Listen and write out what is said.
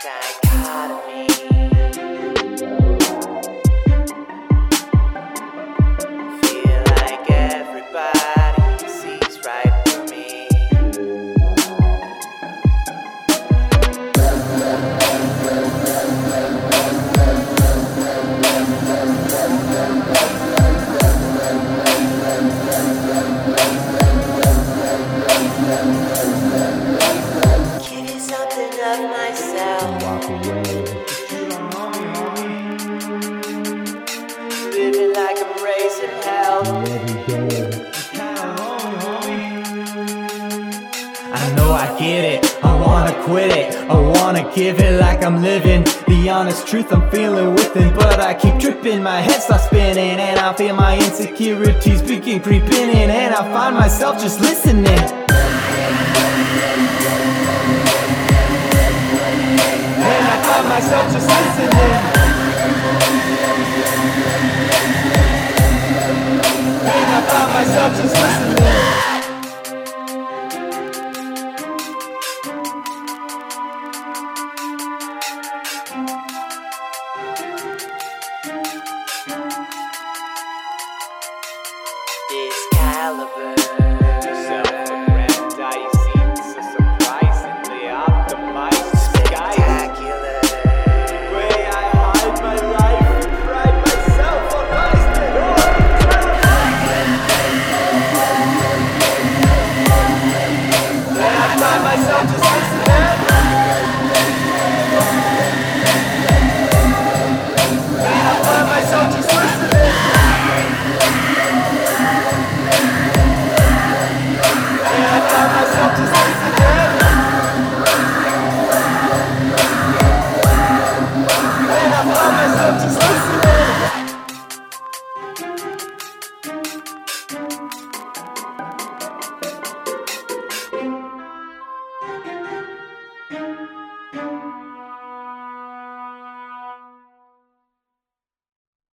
Dichotomy. Of myself. Living like I'm raising hell. I know I get it, I wanna quit it, I wanna give it like I'm living. The honest truth I'm feeling within But I keep tripping, my head starts spinning And I feel my insecurities begin creeping in And I find myself just listening myself just listening. I found myself just listening. Excalibur.